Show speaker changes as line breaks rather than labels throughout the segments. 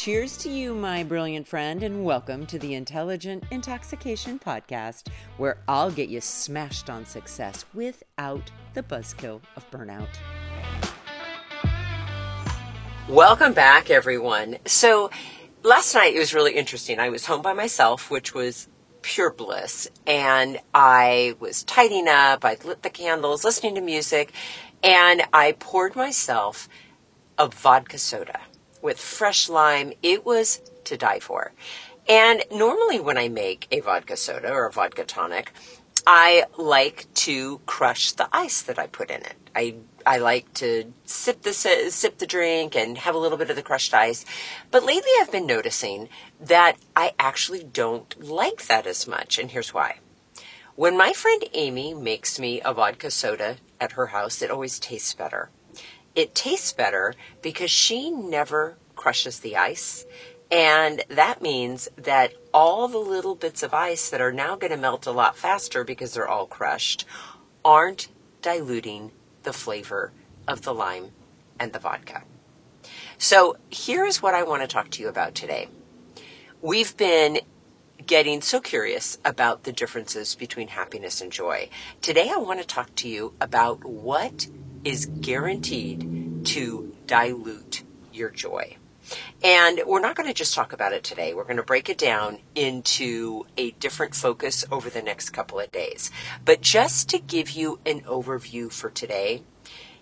Cheers to you, my brilliant friend, and welcome to the Intelligent Intoxication Podcast, where I'll get you smashed on success without the buzzkill of burnout. Welcome back, everyone. So, last night it was really interesting. I was home by myself, which was pure bliss, and I was tidying up, I lit the candles, listening to music, and I poured myself a vodka soda with fresh lime. It was to die for. And normally when I make a vodka soda or a vodka tonic, I like to crush the ice that I put in it. I I like to sip the sip the drink and have a little bit of the crushed ice. But lately I've been noticing that I actually don't like that as much and here's why. When my friend Amy makes me a vodka soda at her house, it always tastes better it tastes better because she never crushes the ice. And that means that all the little bits of ice that are now going to melt a lot faster because they're all crushed aren't diluting the flavor of the lime and the vodka. So here's what I want to talk to you about today. We've been getting so curious about the differences between happiness and joy. Today I want to talk to you about what is guaranteed to dilute your joy. And we're not going to just talk about it today. We're going to break it down into a different focus over the next couple of days. But just to give you an overview for today,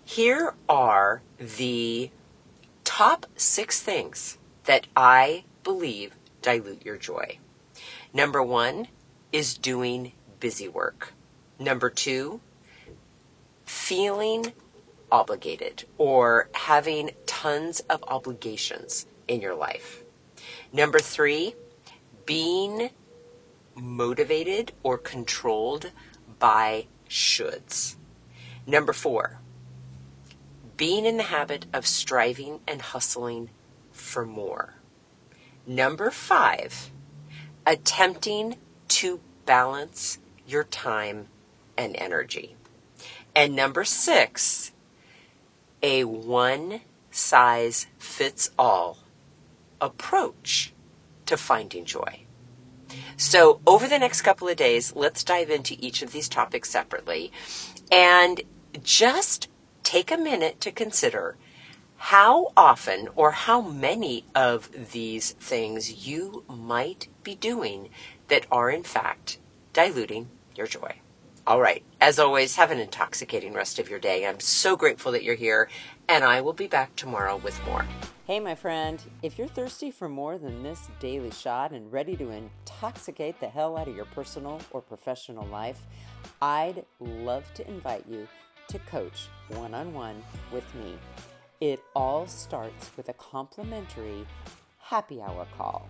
here are the top six things that I believe dilute your joy. Number one is doing busy work. Number two, feeling obligated or having tons of obligations in your life. Number three, being motivated or controlled by shoulds. Number four, being in the habit of striving and hustling for more. Number five, attempting to balance your time and energy. And number six, a one size fits all approach to finding joy. So, over the next couple of days, let's dive into each of these topics separately and just take a minute to consider how often or how many of these things you might be doing that are, in fact, diluting your joy. All right. As always, have an intoxicating rest of your day. I'm so grateful that you're here, and I will be back tomorrow with more. Hey, my friend, if you're thirsty for more than this daily shot and ready to intoxicate the hell out of your personal or professional life, I'd love to invite you to coach one on one with me. It all starts with a complimentary happy hour call